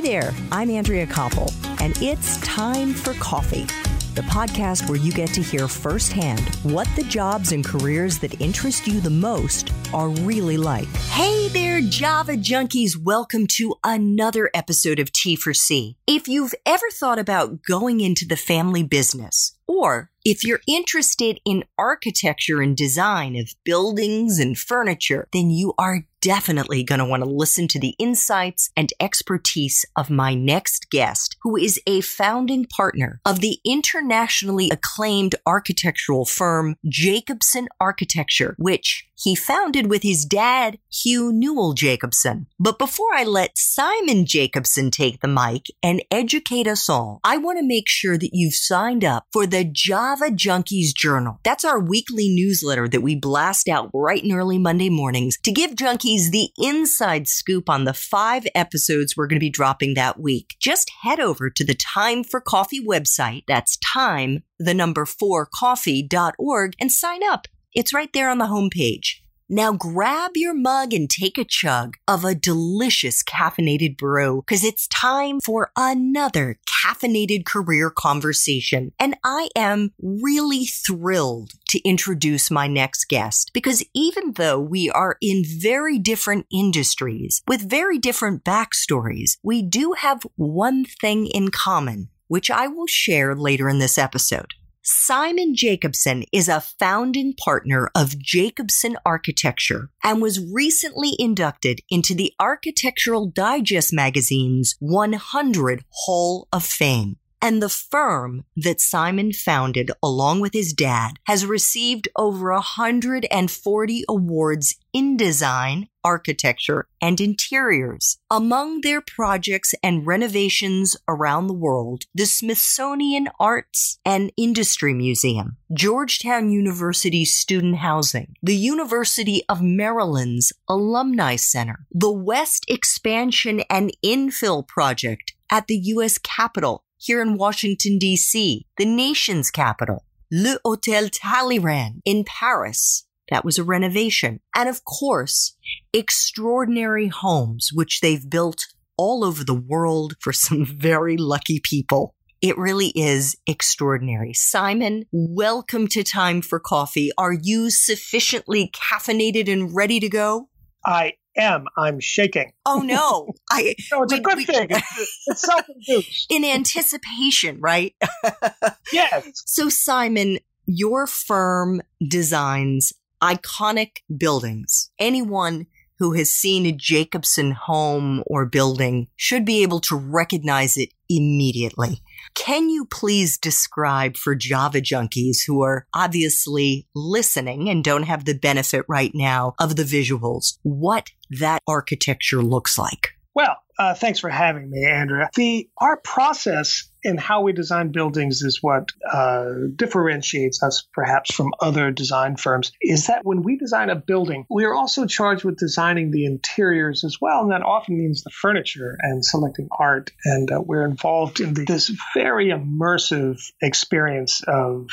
Hi there, I'm Andrea Koppel, and it's time for coffee. The podcast where you get to hear firsthand what the jobs and careers that interest you the most are really like. Hey there, Java junkies. Welcome to another episode of T for C. If you've ever thought about going into the family business, or if you're interested in architecture and design of buildings and furniture, then you are definitely going to want to listen to the insights and expertise of my next guest, who is a founding partner of the internationally acclaimed architectural firm Jacobsen Architecture, which he founded with his dad, Hugh Newell Jacobsen. But before I let Simon Jacobsen take the mic and educate us all, I want to make sure that you've signed up for the Java Junkies Journal. That's our weekly newsletter that we blast out bright and early Monday mornings to give junkies the inside scoop on the five episodes we're going to be dropping that week. Just head over to the Time for Coffee website. That's time, the number four coffee.org and sign up. It's right there on the homepage. Now grab your mug and take a chug of a delicious caffeinated brew because it's time for another caffeinated career conversation. And I am really thrilled to introduce my next guest because even though we are in very different industries with very different backstories, we do have one thing in common, which I will share later in this episode. Simon Jacobsen is a founding partner of Jacobsen Architecture and was recently inducted into the Architectural Digest magazine's 100 Hall of Fame. And the firm that Simon founded along with his dad has received over 140 awards in design, architecture, and interiors. Among their projects and renovations around the world, the Smithsonian Arts and Industry Museum, Georgetown University Student Housing, the University of Maryland's Alumni Center, the West Expansion and Infill Project at the U.S. Capitol here in Washington, D.C., the nation's capital, Le Hotel Talleyrand in Paris. That was a renovation. And of course, extraordinary homes, which they've built all over the world for some very lucky people. It really is extraordinary. Simon, welcome to Time for Coffee. Are you sufficiently caffeinated and ready to go? I am. I'm shaking. Oh no! I no, it's we, a good we, thing. It's, it's self-induced. In anticipation, right? yes. So, Simon, your firm designs iconic buildings. Anyone who has seen a Jacobsen home or building should be able to recognize it immediately. Can you please describe for Java junkies who are obviously listening and don't have the benefit right now of the visuals what that architecture looks like? Well, uh, thanks for having me, Andrea. The our process in how we design buildings is what uh, differentiates us perhaps from other design firms. Is that when we design a building, we are also charged with designing the interiors as well, and that often means the furniture and selecting art. And uh, we're involved in the, this very immersive experience of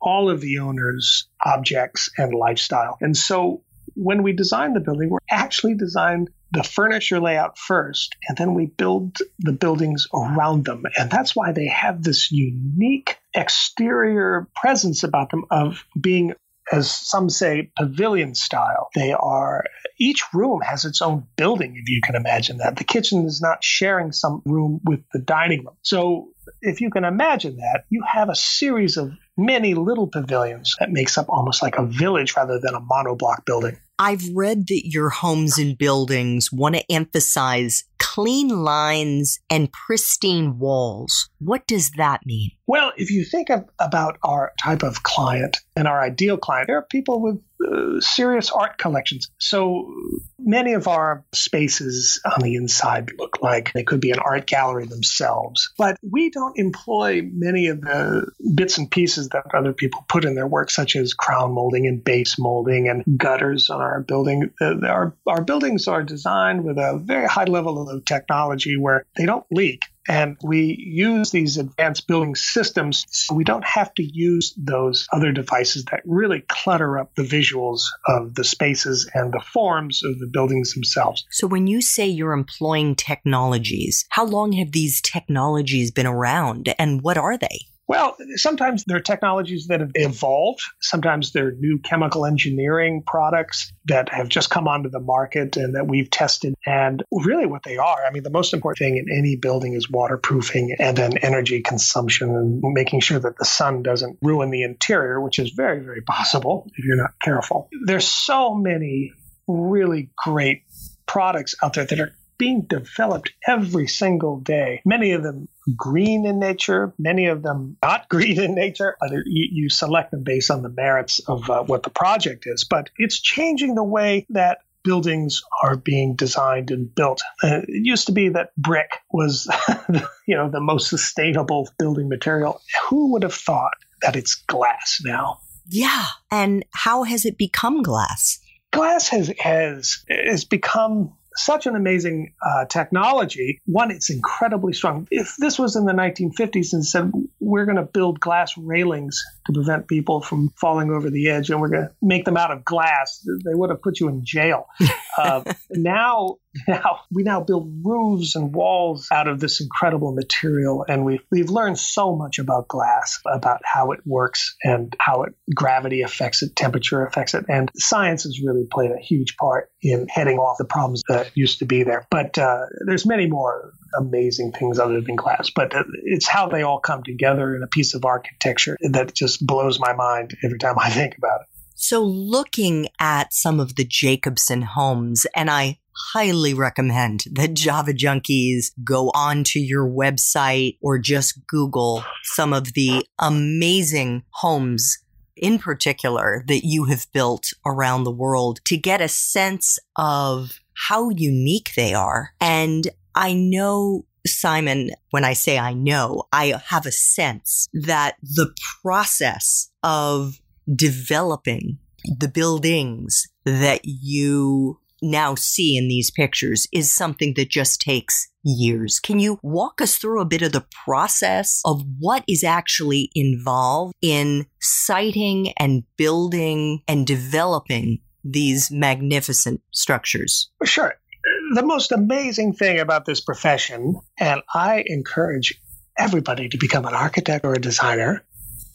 all of the owner's objects and lifestyle. And so when we design the building, we're actually designed the furniture layout first, and then we build the buildings around them. And that's why they have this unique exterior presence about them of being as some say, pavilion style. They are, each room has its own building, if you can imagine that. The kitchen is not sharing some room with the dining room. So, if you can imagine that, you have a series of many little pavilions that makes up almost like a village rather than a monoblock building. I've read that your homes and buildings want to emphasize clean lines and pristine walls. What does that mean? Well, if you think of, about our type of client and our ideal client, there are people with uh, serious art collections. So many of our spaces on the inside look like they could be an art gallery themselves. But we don't employ many of the bits and pieces that other people put in their work, such as crown molding and base molding and gutters on our building. Uh, our, our buildings are designed with a very high level of technology where they don't leak And we use these advanced building systems so we don't have to use those other devices that really clutter up the visuals of the spaces and the forms of the buildings themselves. So, when you say you're employing technologies, how long have these technologies been around and what are they? Well, sometimes there are technologies that have evolved. Sometimes there are new chemical engineering products that have just come onto the market and that we've tested. And really, what they are I mean, the most important thing in any building is waterproofing and then energy consumption and making sure that the sun doesn't ruin the interior, which is very, very possible if you're not careful. There's so many really great products out there that are being developed every single day. Many of them green in nature, many of them not green in nature. You, you select them based on the merits of uh, what the project is, but it's changing the way that buildings are being designed and built. Uh, it used to be that brick was, you know, the most sustainable building material. Who would have thought that it's glass now? Yeah. And how has it become glass? Glass has has has become such an amazing uh, technology. One, it's incredibly strong. If this was in the 1950s and said, we're going to build glass railings to prevent people from falling over the edge and we're going to make them out of glass, they would have put you in jail. Uh, now, now we now build roofs and walls out of this incredible material, and we've we've learned so much about glass, about how it works and how it gravity affects it, temperature affects it, and science has really played a huge part in heading off the problems that used to be there. But uh, there's many more amazing things other than glass, but it's how they all come together in a piece of architecture that just blows my mind every time I think about it. So, looking at some of the Jacobsen homes, and I highly recommend that Java Junkies go onto your website or just Google some of the amazing homes in particular that you have built around the world to get a sense of how unique they are. And I know Simon, when I say I know, I have a sense that the process of developing the buildings that you now see in these pictures is something that just takes years. Can you walk us through a bit of the process of what is actually involved in siting and building and developing these magnificent structures? Sure. The most amazing thing about this profession, and I encourage everybody to become an architect or a designer,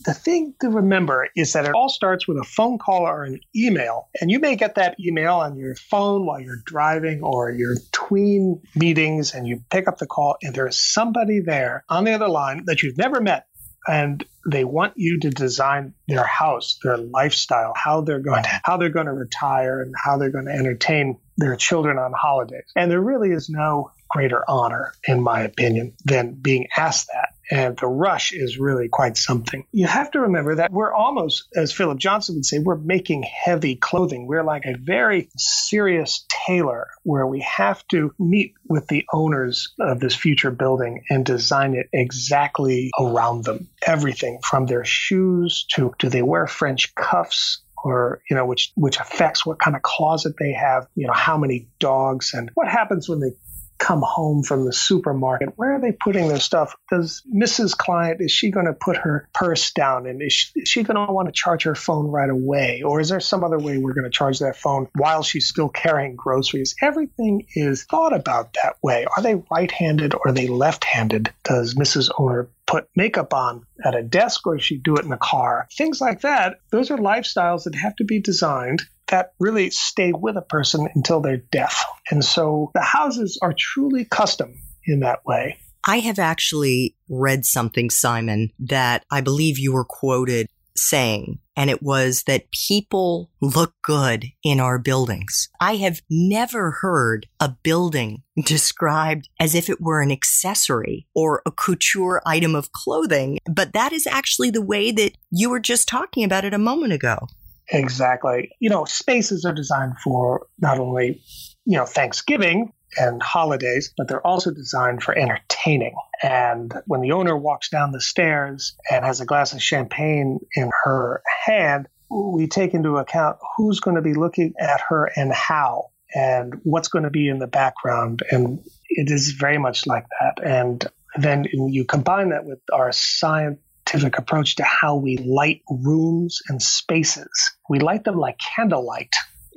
the thing to remember is that it all starts with a phone call or an email. And you may get that email on your phone while you're driving or you're between meetings and you pick up the call and there's somebody there on the other line that you've never met. And they want you to design their house, their lifestyle, how they're going to, how they're going to retire and how they're going to entertain their children on holidays. And there really is no greater honor, in my opinion, than being asked that. And the rush is really quite something. You have to remember that we're almost, as Philip Johnson would say, we're making heavy clothing. We're like a very serious tailor where we have to meet with the owners of this future building and design it exactly around them. Everything from their shoes to do they wear French cuffs? or you know which which affects what kind of closet they have you know how many dogs and what happens when they come home from the supermarket, where are they putting their stuff? Does Mrs. Client, is she going to put her purse down and is she, is she going to want to charge her phone right away? Or is there some other way we're going to charge that phone while she's still carrying groceries? Everything is thought about that way. Are they right handed or are they left handed? Does Mrs. Owner put makeup on at a desk or she do it in the car? Things like that. Those are lifestyles that have to be designed that really stay with a person until their death. And so the houses are truly custom in that way. I have actually read something, Simon, that I believe you were quoted saying, and it was that people look good in our buildings. I have never heard a building described as if it were an accessory or a couture item of clothing, but that is actually the way that you were just talking about it a moment ago. Exactly. You know, spaces are designed for not only, you know, Thanksgiving and holidays, but they're also designed for entertaining. And when the owner walks down the stairs and has a glass of champagne in her hand, we take into account who's going to be looking at her and how and what's going to be in the background. And it is very much like that. And then you combine that with our scientific approach to how we light rooms and spaces. We light them like candlelight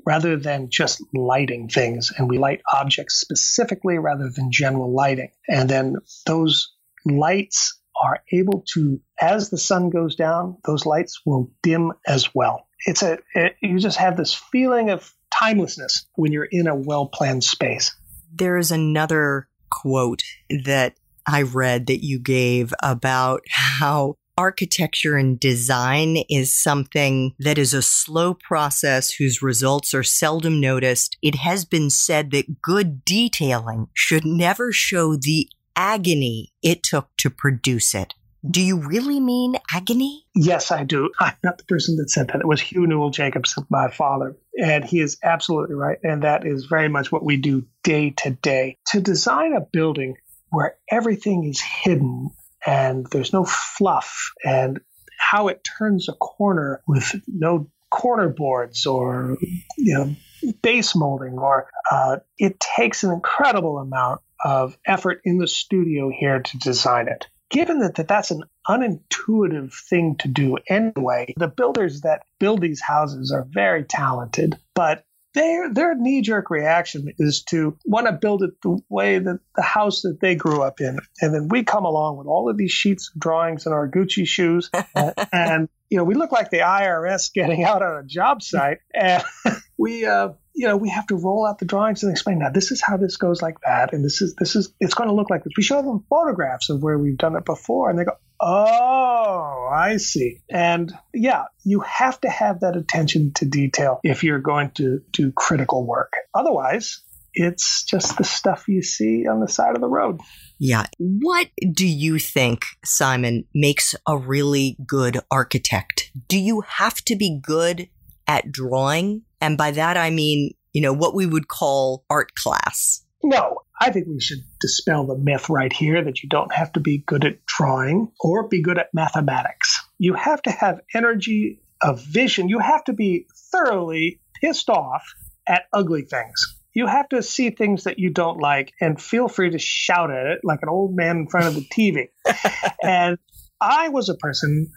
rather than just lighting things. And we light objects specifically rather than general lighting. And then those lights are able to, as the sun goes down, those lights will dim as well. It's a, it, you just have this feeling of timelessness when you're in a well planned space. There is another quote that I read that you gave about how architecture and design is something that is a slow process whose results are seldom noticed. It has been said that good detailing should never show the agony it took to produce it. Do you really mean agony? Yes, I do. I'm not the person that said that. It was Hugh Newell Jacobsen, my father. And he is absolutely right. And that is very much what we do day to day. To design a building where everything is hidden and there's no fluff and how it turns a corner with no corner boards or you know base molding or uh, it takes an incredible amount of effort in the studio here to design it. Given that, that that's an unintuitive thing to do anyway the builders that build these houses are very talented but their their knee jerk reaction is to want to build it the way that the house that they grew up in, and then we come along with all of these sheets of drawings and our Gucci shoes, and, and you know we look like the IRS getting out on a job site, and we uh, you know we have to roll out the drawings and explain now this is how this goes like that, and this is this is it's going to look like this. We show them photographs of where we've done it before, and they go, Oh, I see. And yeah, you have to have that attention to detail if you're going to do critical work. Otherwise, it's just the stuff you see on the side of the road. Yeah. What do you think, Simon, makes a really good architect? Do you have to be good at drawing? And by that, I mean, you know, what we would call art class. No, I think we should dispel the myth right here that you don't have to be good at drawing or be good at mathematics. You have to have energy of vision. You have to be thoroughly pissed off at ugly things. You have to see things that you don't like and feel free to shout at it like an old man in front of the TV. and I was a person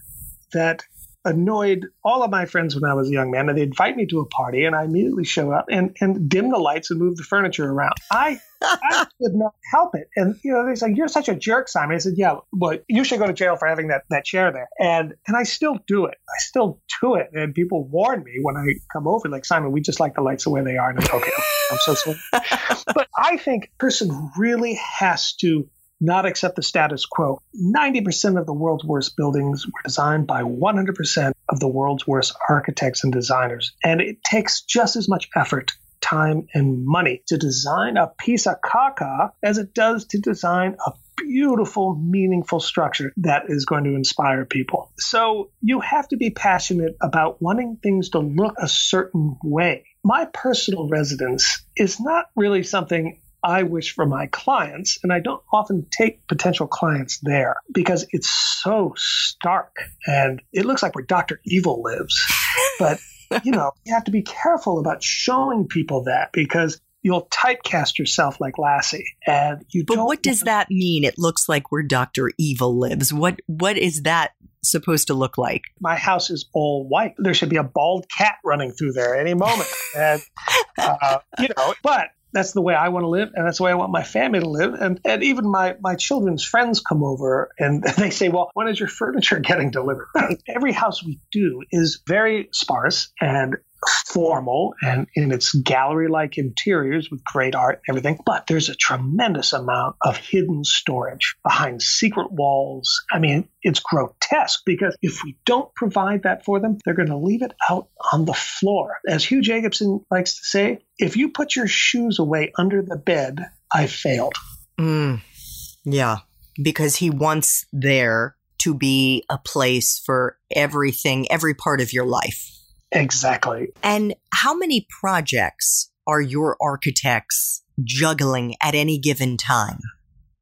that annoyed all of my friends when I was a young man, and they'd invite me to a party, and I immediately show up and, and dim the lights and move the furniture around. I I could not help it. And you know, they said, "You're such a jerk, Simon." I said, "Yeah, well, you should go to jail for having that that chair there." And and I still do it. I still do it. And people warn me when I come over, like Simon, we just like the lights the way they are. And I'm okay. I'm so sorry. but I think a person really has to not accept the status quo. 90% of the world's worst buildings were designed by 100% of the world's worst architects and designers. And it takes just as much effort, time, and money to design a piece of caca as it does to design a beautiful, meaningful structure that is going to inspire people. So you have to be passionate about wanting things to look a certain way. My personal residence is not really something I wish for my clients. And I don't often take potential clients there because it's so stark and it looks like where Dr. Evil lives. But, you know, you have to be careful about showing people that because you'll typecast yourself like Lassie, and you. But what does that mean? It looks like where Doctor Evil lives. What what is that supposed to look like? My house is all white. There should be a bald cat running through there any moment, and uh, you know. But that's the way I want to live, and that's the way I want my family to live. And and even my my children's friends come over and they say, "Well, when is your furniture getting delivered?" Every house we do is very sparse and formal and in its gallery like interiors with great art and everything. But there's a tremendous amount of hidden storage behind secret walls. I mean, it's grotesque because if we don't provide that for them, they're going to leave it out on the floor. As Hugh Jacobsen likes to say, if you put your shoes away under the bed, I failed. Mm, yeah, because he wants there to be a place for everything, every part of your life. Exactly. And how many projects are your architects juggling at any given time?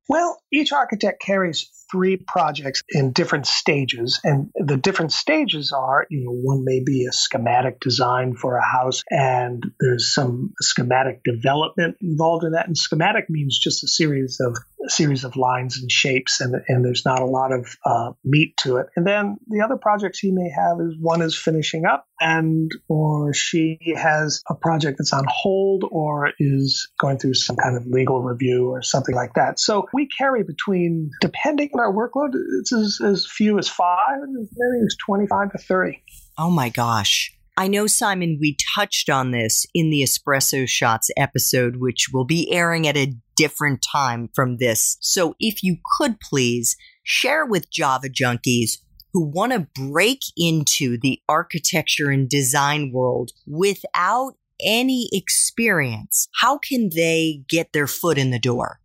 Well, each architect carries three projects in different stages. And the different stages are, you know, one may be a schematic design for a house, and there's some schematic development involved in that. And schematic means just a series of series of lines and shapes, and, and there's not a lot of uh, meat to it. And then the other projects he may have is one is finishing up, and or she has a project that's on hold or is going through some kind of legal review or something like that. So we carry between, depending on our workload, it's as, as few as five, and as many as 25 to 30. Oh my gosh. I know, Simon, we touched on this in the Espresso Shots episode, which will be airing at a different time from this. So if you could please share with Java Junkies who want to break into the architecture and design world without any experience, how can they get their foot in the door?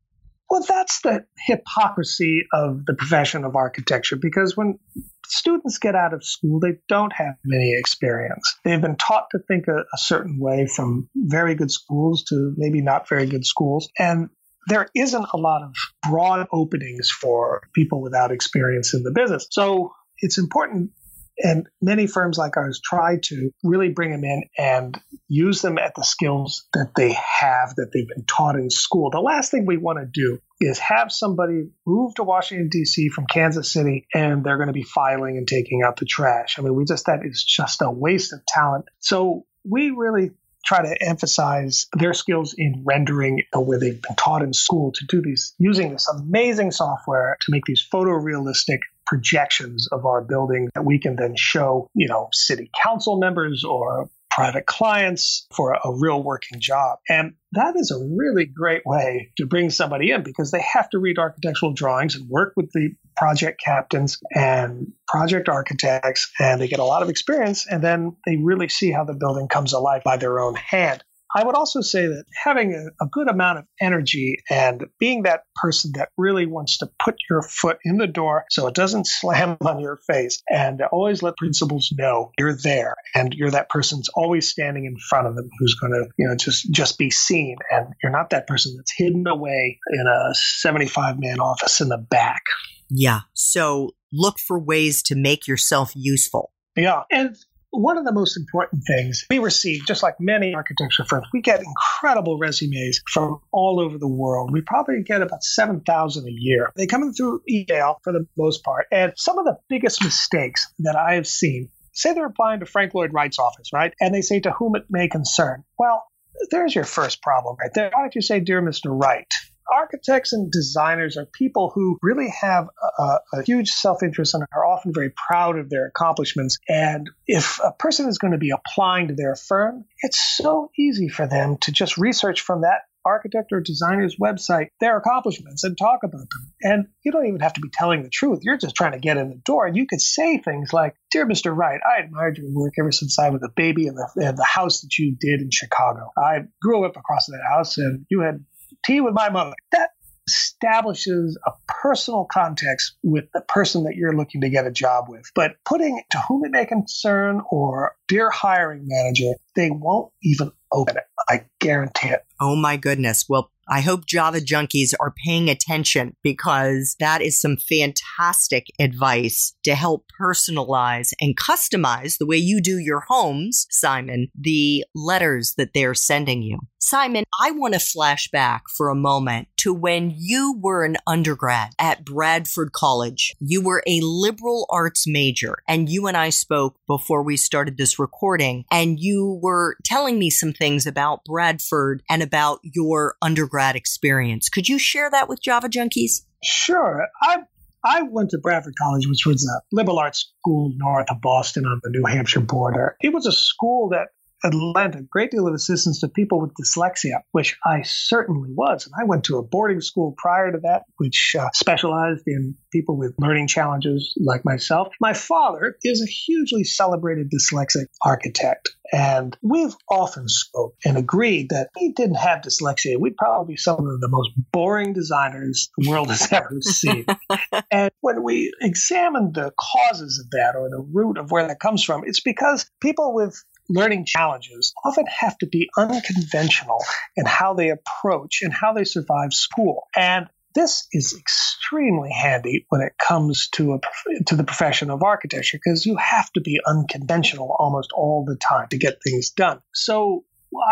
Well, that's the hypocrisy of the profession of architecture because when students get out of school, they don't have any experience. They've been taught to think a, a, certain way from very good schools to maybe not very good schools. And there isn't a lot of broad openings for people without experience in the business. So it's important and many firms like ours try to really bring them in and use them at the skills that they have that they've been taught in school. The last thing we want to do is have somebody move to Washington, D.C. from Kansas City and they're going to be filing and taking out the trash. I mean, we just, that is just a waste of talent. So we really try to emphasize their skills in rendering where they've been taught in school to do these using this amazing software to make these photorealistic projections of our building that we can then show, you know, city council members or private clients for a, real working job. And that is a really great way to bring somebody in because they have to read architectural drawings and work with the project captains and project architects, and they get a lot of experience. And then they really see how the building comes alive by their own hand. I would also say that having a, a, good amount of energy and being that person that really wants to put your foot in the door so it doesn't slam on your face and always let principals know you're there and you're that person's always standing in front of them who's going to, you know, just, just be seen. And you're not that person that's hidden away in a 75 man office in the back. Yeah. So look for ways to make yourself useful. Yeah. And one of the most important things we receive, just like many architecture firms, we get incredible resumes from all over the world. We probably get about 7,000 a year. They come in through email for the most part. And some of the biggest mistakes that I have seen say they're applying to Frank Lloyd Wright's office, right? And they say to whom it may concern. Well, there's your first problem right there. Why don't you say, Dear Mr. Wright? Architects and designers are people who really have a, a huge self interest and are often very proud of their accomplishments. And if a person is going to be applying to their firm, it's so easy for them to just research from that architect or designer's website their accomplishments and talk about them. And you don't even have to be telling the truth. You're just trying to get in the door. And you could say things like, Dear Mr. Wright, I admired your work ever since I was a baby in the, in the house that you did in Chicago. I grew up across that house and you had tea with my mother. That establishes a personal context with the person that you're looking to get a job with. But putting to whom it may concern or dear hiring manager, they won't even open it. I guarantee it. Oh my goodness. Well, I hope Java junkies are paying attention because that is some fantastic advice to help personalize and customize the way you do your homes, Simon, the letters that they're sending you. Simon, I want to flash back for a moment to when you were an undergrad at Bradford College. You were a liberal arts major, and you and I spoke before we started this recording, and you were telling me some things about Bradford and about your undergrad experience. Could you share that with Java Junkies? Sure. I I went to Bradford College, which was a liberal arts school north of Boston on the New Hampshire border. It was a school that lent a great deal of assistance to people with dyslexia, which I certainly was. And I went to a boarding school prior to that, which uh, specialized in people with learning challenges like myself. My father is a hugely celebrated dyslexic architect. And we've often spoke and agreed that he didn't have dyslexia. We'd probably be some of the most boring designers the world has ever seen. and when we examined the causes of that or the root of where that comes from, it's because people with learning challenges often have to be unconventional in how they approach and how they survive school. And this is extremely handy when it comes to a to the profession of architecture because you have to be unconventional almost all the time to get things done. So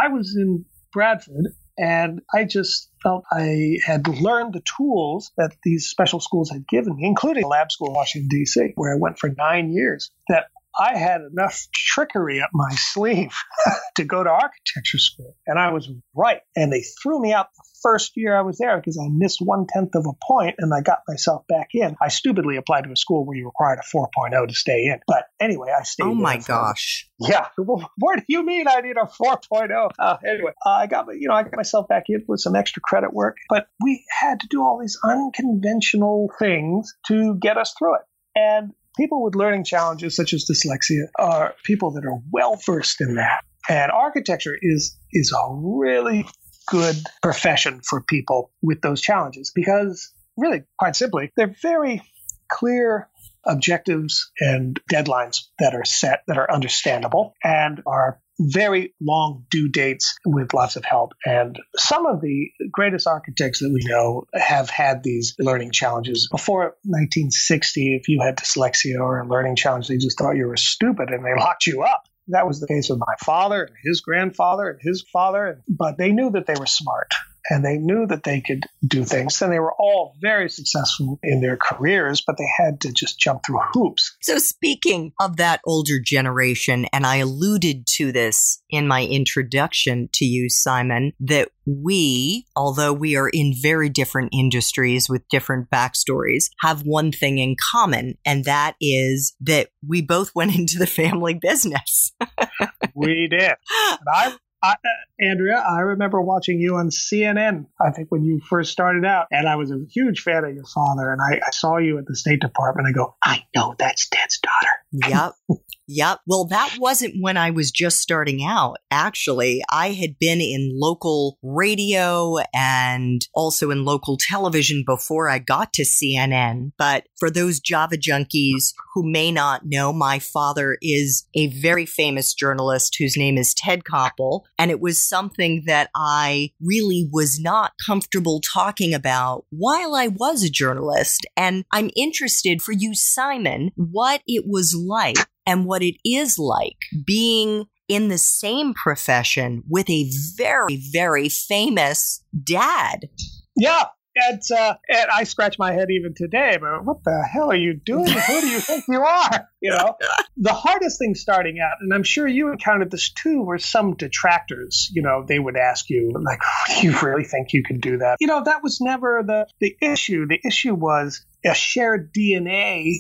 I was in Bradford And I just felt I had learned the tools that these special schools had given me, including lab school in Washington, D.C., where I went for nine years, that I had enough trickery up my sleeve to go to architecture school. And I was right. And they threw me out the first year I was there because I missed one tenth of a point and I got myself back in. I stupidly applied to a school where you required a 4.0 to stay in. But anyway, I stayed. Oh my gosh. Yeah. what do you mean I need a 4.0? Uh, anyway, uh, I got you know I got myself back in with some extra credit work, but we had to do all these unconventional things to get us through it. And people with learning challenges such as dyslexia are people that are well versed in that. And architecture is is a really good profession for people with those challenges because really quite simply they're very clear objectives and deadlines that are set that are understandable and are very long due dates with lots of help. And some of the greatest architects that we know have had these learning challenges. Before 1960, if you had dyslexia or a learning challenge, they just thought you were stupid and they locked you up. That was the case with my father and his grandfather and his father, but they knew that they were smart and they knew that they could do things. And they were all very successful in their careers, but they had to just jump through hoops. So, speaking of that older generation, and I alluded to this in my introduction to you, Simon, that we, although we are in very different industries with different backstories, have one thing in common, and that is that we both went into the family business. we did. And I I, Andrea, I remember watching you on CNN, I think when you first started out, and I was a huge fan of your father. And I, I saw you at the State Department. I go, I know that's Ted's daughter. Yep. Yep. Well, that wasn't when I was just starting out. Actually, I had been in local radio and also in local television before I got to CNN. But for those Java junkies who may not know, my father is a very famous journalist whose name is Ted Koppel. And it was something that I really was not comfortable talking about while I was a journalist. And I'm interested for you, Simon, what it was like and what it is like being in the same profession with a very, very famous dad. Yeah, And, uh, and I scratch my head even today. But what the hell are you doing? Who do you think you are? You know, the hardest thing starting out, and I'm sure you encountered this too, were some detractors. You know, they would ask you like, "Do you really think you can do that?" You know, that was never the the issue. The issue was a shared DNA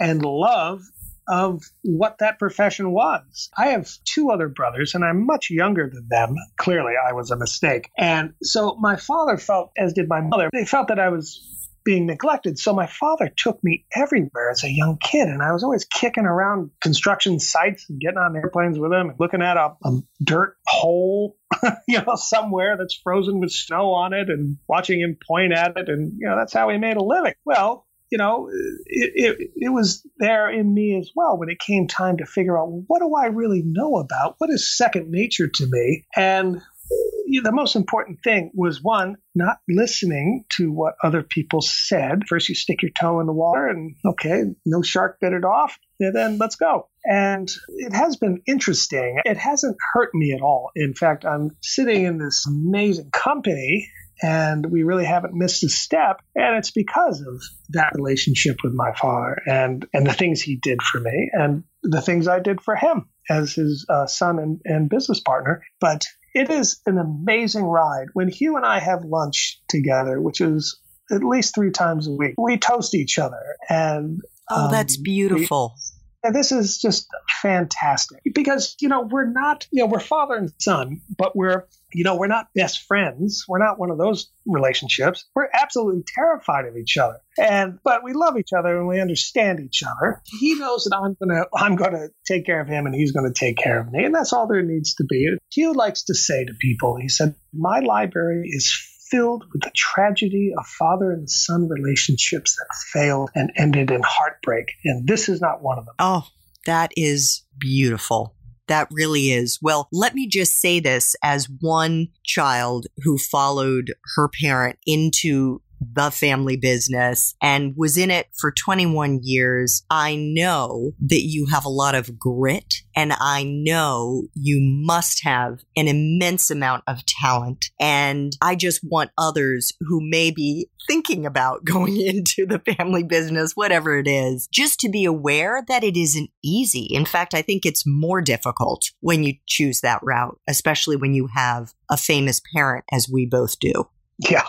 and love of what that profession was. I have two other brothers, and I'm much younger than them. Clearly, I was a mistake. And so my father felt, as did my mother, they felt that I was being neglected. So my father took me everywhere as a young kid, and I was always kicking around construction sites and getting on airplanes with him and looking at a, a dirt hole, you know, somewhere that's frozen with snow on it, and watching him point at it, and you know that's how he made a living. Well, you know, it, it, it, was there in me as well when it came time to figure out what do I really know about? What is second nature to me? And uh, the most important thing was one, not listening to what other people said. First, you stick your toe in the water and, okay, no shark bit it off. And then let's go. And it has been interesting. It hasn't hurt me at all. In fact, I'm sitting in this amazing company and we really haven't missed a step and it's because of that relationship with my father and and the things he did for me and the things I did for him as his uh, son and, and business partner. But it is an amazing ride. When Hugh and I have lunch together which is at least three times a week we toast each other and oh that's um, beautiful. we, and this is just fantastic because, you know, we're not, you know, we're father and son, but we're, you know, we're not best friends. We're not one of those relationships. We're absolutely terrified of each other. And, but we love each other and we understand each other. He knows that I'm going to, I'm going to take care of him and he's going to take care of me. And that's all there needs to be. Hugh likes to say to people, he said, my library is filled with the tragedy of father and son relationships that failed and ended in heartbreak. And this is not one of them. Oh, that is beautiful. That really is. Well, let me just say this as one child who followed her parent into the family business and was in it for 21 years. I know that you have a lot of grit and I know you must have an immense amount of talent. And I just want others who may be thinking about going into the family business, whatever it is, just to be aware that it isn't easy. In fact, I think it's more difficult when you choose that route, especially when you have a famous parent, as we both do. Yeah.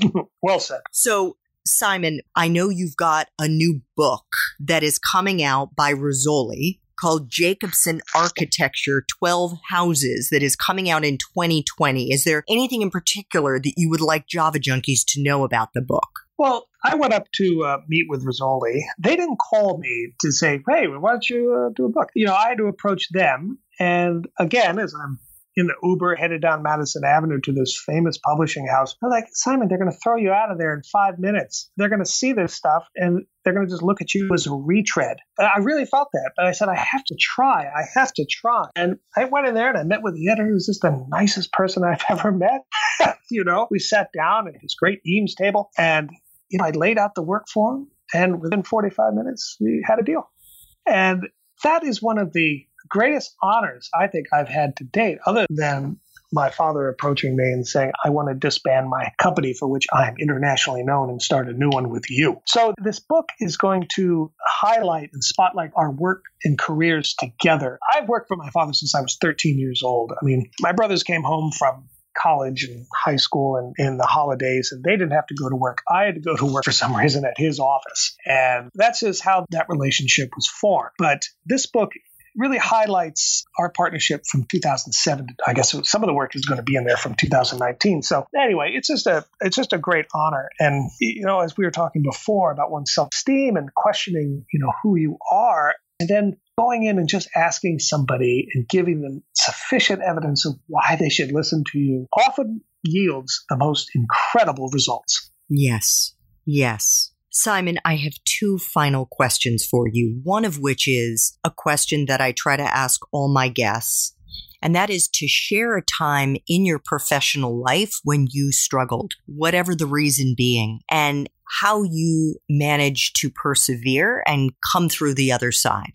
well said. So, Simon, I know you've got a new book that is coming out by Rizzoli called Jacobsen Architecture 12 Houses that is coming out in 2020. Is there anything in particular that you would like Java Junkies to know about the book? Well, I went up to uh, meet with Rizzoli. They didn't call me to say, hey, why don't you uh, do a book? You know, I had to approach them. And again, as I'm in the Uber headed down Madison Avenue to this famous publishing house. They're like, Simon, they're going to throw you out of there in five minutes. They're going to see this stuff and they're going to just look at you as a retread. And I really felt that, but I said, I have to try. I have to try. And I went in there and I met with the editor, who's just the nicest person I've ever met. you know, we sat down at this great Eames table and, you know, I laid out the work for him. And within 45 minutes, we had a deal. And that is one of the greatest honors I think I've had to date, other than my father approaching me and saying, I want to disband my company for which I am internationally known and start a new one with you. So, this book is going to highlight and spotlight our work and careers together. I've worked for my father since I was 13 years old. I mean, my brothers came home from college and high school and in the holidays and they didn't have to go to work i had to go to work for some reason at his office and that's just how that relationship was formed but this book really highlights our partnership from 2007. I guess some of the work is going to be in there from 2019. So anyway, it's just a it's just a great honor. And you know, as we were talking before about one's self esteem and questioning, you know, who you are, and then going in and just asking somebody and giving them sufficient evidence of why they should listen to you often yields the most incredible results. Yes. Yes. Simon, I have two final questions for you. One of which is a question that I try to ask all my guests, and that is to share a time in your professional life when you struggled, whatever the reason being, and how you managed to persevere and come through the other side.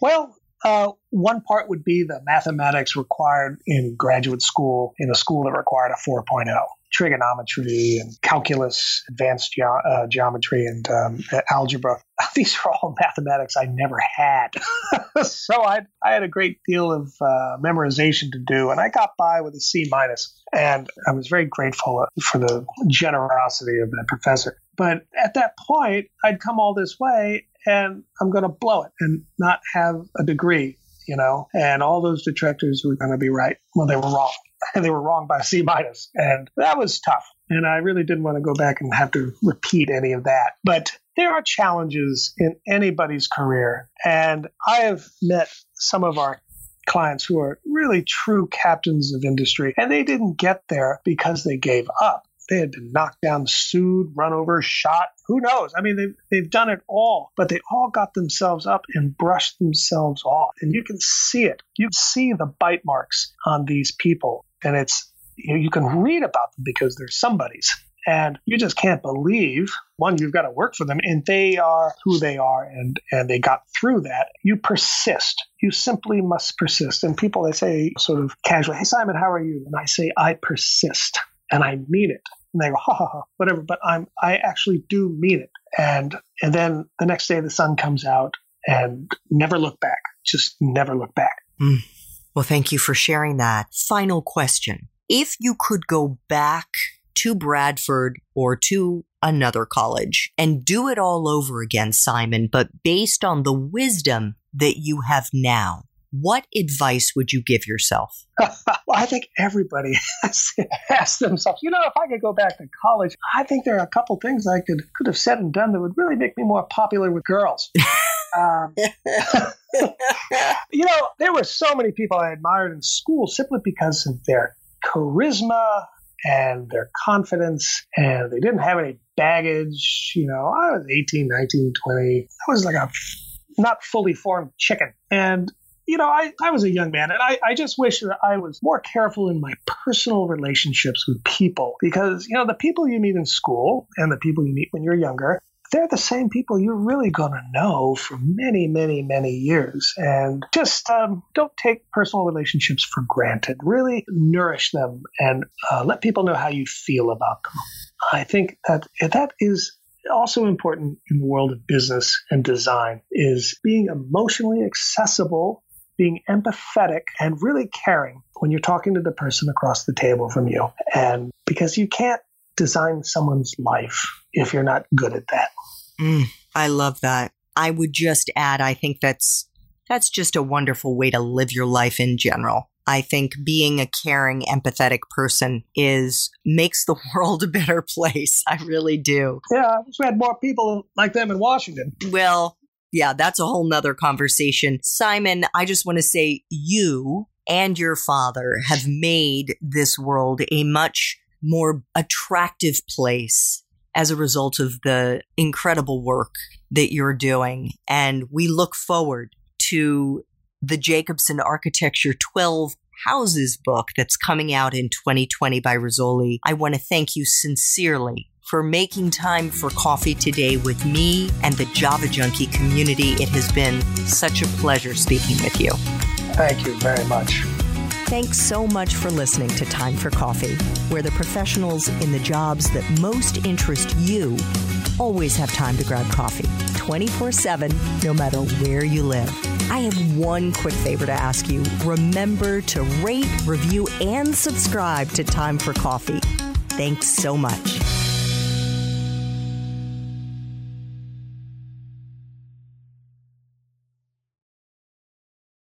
Well, uh, one part would be the mathematics required in graduate school, in a school that required a 4.0 trigonometry and calculus, advanced ge- uh, geometry, and um, algebra. These are all mathematics I never had. so I, I had a great deal of uh, memorization to do, and I got by with a C minus. And I was very grateful for the generosity of that professor. But at that point, I'd come all this way, and I'm going to blow it and not have a degree you know, and all those detractors were going to be right. Well, they were wrong. they were wrong by C minus, and that was tough. And I really didn't want to go back and have to repeat any of that. But there are challenges in anybody's career, and I have met some of our clients who are really true captains of industry, and they didn't get there because they gave up. They had been knocked down, sued, run over, shot. Who knows? I mean, they've, they've done it all, but they all got themselves up and brushed themselves off. And you can see it. You see the bite marks on these people. And it's, you, know, you can read about them because they're somebody's. And you just can't believe one, you've got to work for them, and they are who they are, and and they got through that. You persist. You simply must persist. And people they say sort of casually, "Hey Simon, how are you?" And I say, "I persist." and I mean it and they go ha ha ha whatever but i'm i actually do mean it. And and then the next day the sun comes out and never look back just never look back. Mm. well thank you for sharing that. Final question. If you could go back to bradford or to another college and do it all over again simon but based on the wisdom that you have now what advice would you give yourself? well, I think everybody has to ask themselves, you know, if I could go back to college, I think there are a couple things I could could have said and done that would really make me more popular with girls. um, you know, there were so many people I admired in school simply because of their charisma and their confidence, and they didn't have any baggage. You know, I was 18, 19, 20. I was like a not fully formed chicken. And you know, I, I was a young man and I, I just wish that I was more careful in my personal relationships with people because, you know, the people you meet in school and the people you meet when you're younger, they're the same people you're really going to know for many, many, many years. And just um, don't take personal relationships for granted. Really nourish them and uh, let people know how you feel about them. I think that that is also important in the world of business and design is being emotionally accessible, being empathetic, and really caring when you're talking to the person across the table from you. And because you can't design someone's life if you're not good at that. Mm, I love that. I would just add, I think that's that's just a wonderful way to live your life in general. I think being a caring, empathetic person is makes the world a better place. I really do. Yeah, I wish we had more people like them in Washington. Well, yeah, that's a whole nother conversation. Simon, I just want to say you and your father have made this world a much more attractive place as a result of the incredible work that you're doing. And we look forward to the Jacobsen Architecture 12 Houses book that's coming out in 2020 by Rizzoli. I want to thank you sincerely for making time for coffee today with me and the Java Junkie community. It has been such a pleasure speaking with you. Thank you very much. Thanks so much for listening to Time for Coffee, where the professionals in the jobs that most interest you always have time to grab coffee 24 7, no matter where you live. I have one quick favor to ask you. Remember to rate, review, and subscribe to Time for Coffee. Thanks so much.